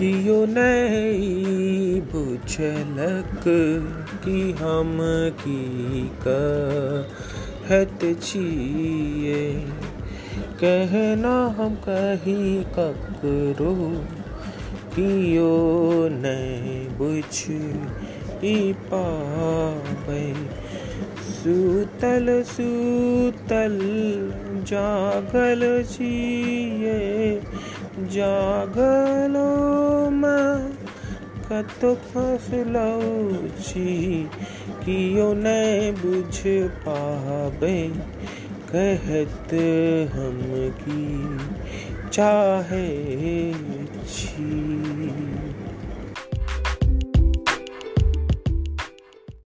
कियो नहीं बुझलक कि हम की कहत छिए। कहना हम कहीं ककरो कियो नहीं बुझ ई पाबै सुतल सुतल जागल छिए, जागलो कतो फसलौ छी कियो नहीं बुझ पाबै कहत हम की चाहे